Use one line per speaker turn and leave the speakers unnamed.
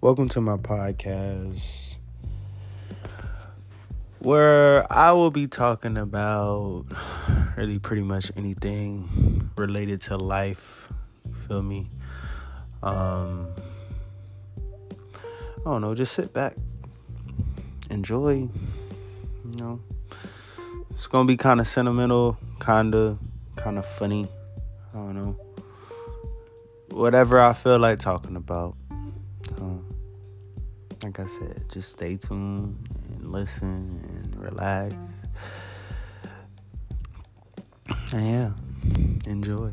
Welcome to my podcast where I will be talking about really pretty much anything related to life. Feel me? Um, I don't know, just sit back, enjoy, you know. It's gonna be kind of sentimental, kind of, kind of funny. I don't know. Whatever I feel like talking about. Like I said, just stay tuned and listen and relax. And yeah, enjoy.